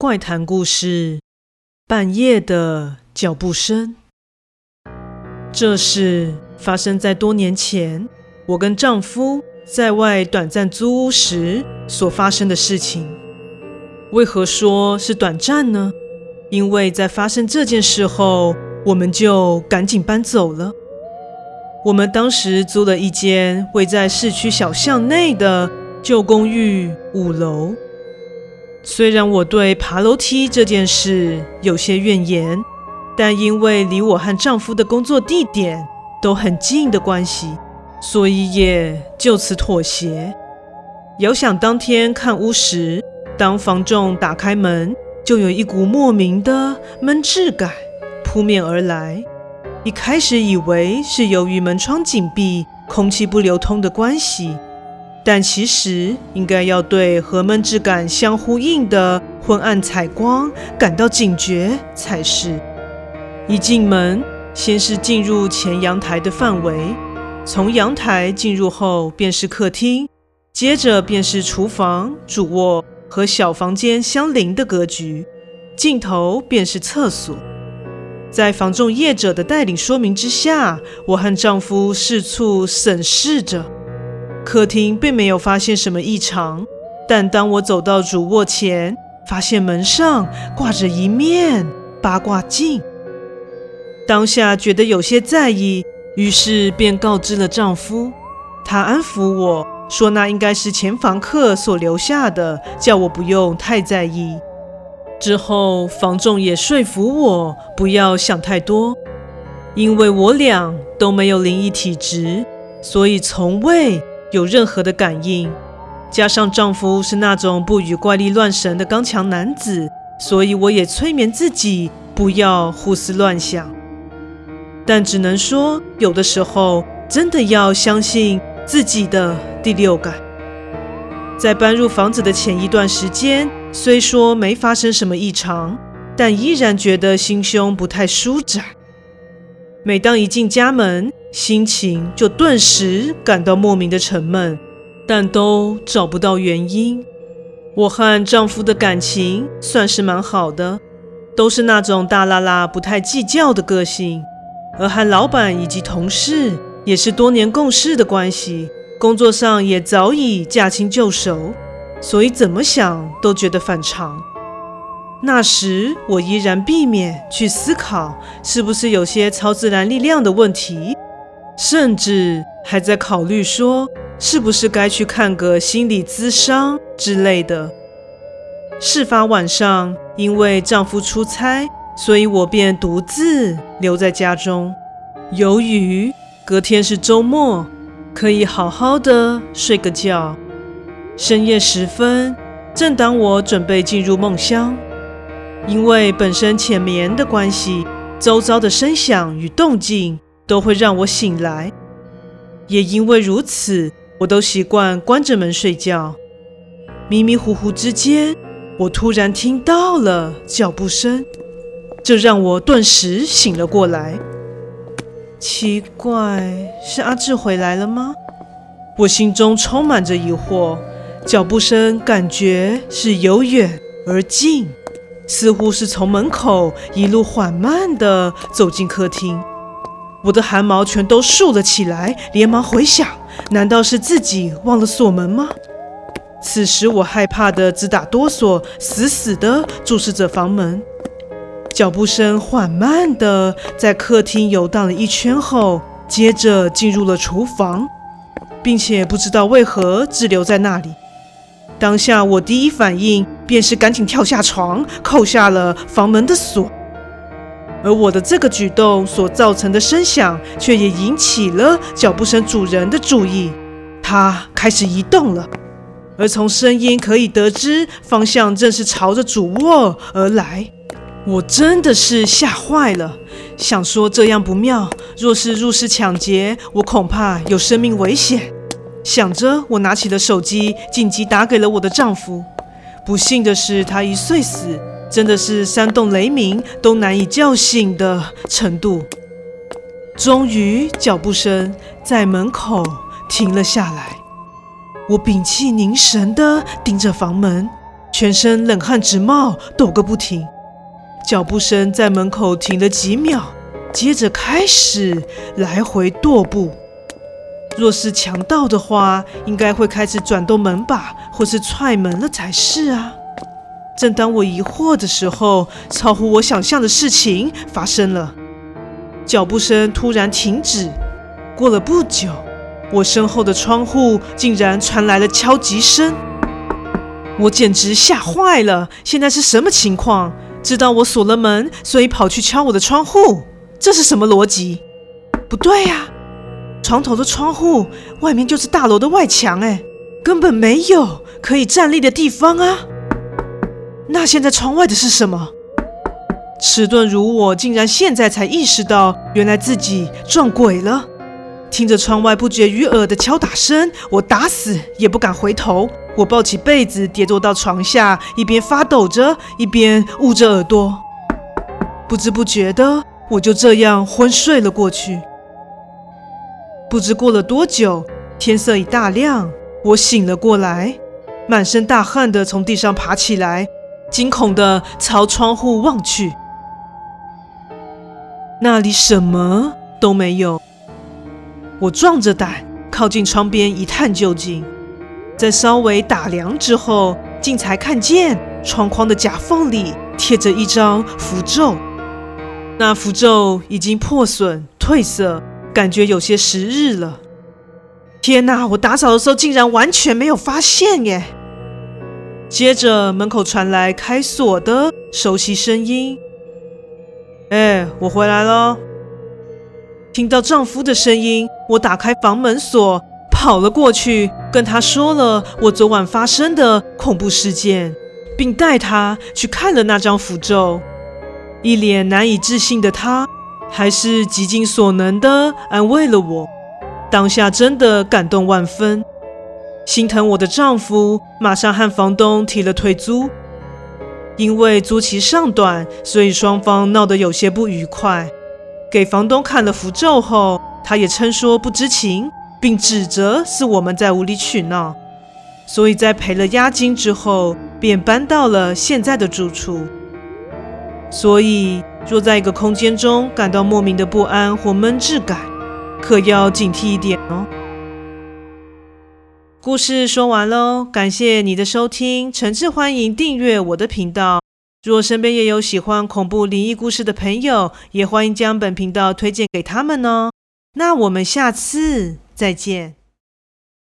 怪谈故事：半夜的脚步声。这是发生在多年前，我跟丈夫在外短暂租屋时所发生的事情。为何说是短暂呢？因为在发生这件事后，我们就赶紧搬走了。我们当时租了一间位在市区小巷内的旧公寓五楼。虽然我对爬楼梯这件事有些怨言，但因为离我和丈夫的工作地点都很近的关系，所以也就此妥协。遥想当天看屋时，当房仲打开门，就有一股莫名的闷滞感扑面而来。一开始以为是由于门窗紧闭、空气不流通的关系。但其实应该要对和闷质感相呼应的昏暗采光感到警觉才是。一进门，先是进入前阳台的范围，从阳台进入后便是客厅，接着便是厨房、主卧和小房间相邻的格局，尽头便是厕所。在房仲业者的带领说明之下，我和丈夫四处审视着。客厅并没有发现什么异常，但当我走到主卧前，发现门上挂着一面八卦镜。当下觉得有些在意，于是便告知了丈夫。他安抚我说：“那应该是前房客所留下的，叫我不用太在意。”之后，房仲也说服我不要想太多，因为我俩都没有灵异体质，所以从未。有任何的感应，加上丈夫是那种不与怪力乱神的刚强男子，所以我也催眠自己不要胡思乱想。但只能说，有的时候真的要相信自己的第六感。在搬入房子的前一段时间，虽说没发生什么异常，但依然觉得心胸不太舒展。每当一进家门，心情就顿时感到莫名的沉闷，但都找不到原因。我和丈夫的感情算是蛮好的，都是那种大剌剌不太计较的个性，而和老板以及同事也是多年共事的关系，工作上也早已驾轻就熟，所以怎么想都觉得反常。那时我依然避免去思考是不是有些超自然力量的问题，甚至还在考虑说是不是该去看个心理咨商之类的。事发晚上，因为丈夫出差，所以我便独自留在家中。由于隔天是周末，可以好好的睡个觉。深夜时分，正当我准备进入梦乡。因为本身浅眠的关系，周遭的声响与动静都会让我醒来。也因为如此，我都习惯关着门睡觉。迷迷糊糊之间，我突然听到了脚步声，这让我顿时醒了过来。奇怪，是阿志回来了吗？我心中充满着疑惑。脚步声感觉是由远而近。似乎是从门口一路缓慢地走进客厅，我的汗毛全都竖了起来，连忙回想：难道是自己忘了锁门吗？此时我害怕得直打哆嗦，死死地注视着房门。脚步声缓慢地在客厅游荡了一圈后，接着进入了厨房，并且不知道为何滞留在那里。当下我第一反应便是赶紧跳下床，扣下了房门的锁。而我的这个举动所造成的声响，却也引起了脚步声主人的注意。他开始移动了，而从声音可以得知，方向正是朝着主卧而来。我真的是吓坏了，想说这样不妙，若是入室抢劫，我恐怕有生命危险。想着，我拿起了手机，紧急打给了我的丈夫。不幸的是，他一睡死，真的是山洞雷鸣都难以叫醒的程度。终于，脚步声在门口停了下来。我屏气凝神地盯着房门，全身冷汗直冒，抖个不停。脚步声在门口停了几秒，接着开始来回踱步。若是强盗的话，应该会开始转动门把或是踹门了才是啊。正当我疑惑的时候，超乎我想象的事情发生了。脚步声突然停止，过了不久，我身后的窗户竟然传来了敲击声。我简直吓坏了！现在是什么情况？知道我锁了门，所以跑去敲我的窗户，这是什么逻辑？不对呀！床头的窗户外面就是大楼的外墙，哎，根本没有可以站立的地方啊！那现在窗外的是什么？迟钝如我，竟然现在才意识到，原来自己撞鬼了。听着窗外不绝于耳的敲打声，我打死也不敢回头。我抱起被子，跌坐到床下，一边发抖着，一边捂着耳朵。不知不觉的，我就这样昏睡了过去。不知过了多久，天色已大亮，我醒了过来，满身大汗的从地上爬起来，惊恐的朝窗户望去，那里什么都没有。我壮着胆靠近窗边一探究竟，在稍微打量之后，竟才看见窗框的夹缝里贴着一张符咒，那符咒已经破损褪色。感觉有些时日了。天哪！我打扫的时候竟然完全没有发现耶。接着门口传来开锁的熟悉声音：“哎，我回来了。”听到丈夫的声音，我打开房门锁，跑了过去，跟他说了我昨晚发生的恐怖事件，并带他去看了那张符咒。一脸难以置信的他。还是极尽所能的安慰了我，当下真的感动万分，心疼我的丈夫，马上和房东提了退租。因为租期尚短，所以双方闹得有些不愉快。给房东看了符咒后，他也称说不知情，并指责是我们在无理取闹。所以在赔了押金之后，便搬到了现在的住处。所以。若在一个空间中感到莫名的不安或闷滞感，可要警惕一点哦。故事说完喽，感谢你的收听，诚挚欢迎订阅我的频道。若身边也有喜欢恐怖灵异故事的朋友，也欢迎将本频道推荐给他们哦。那我们下次再见。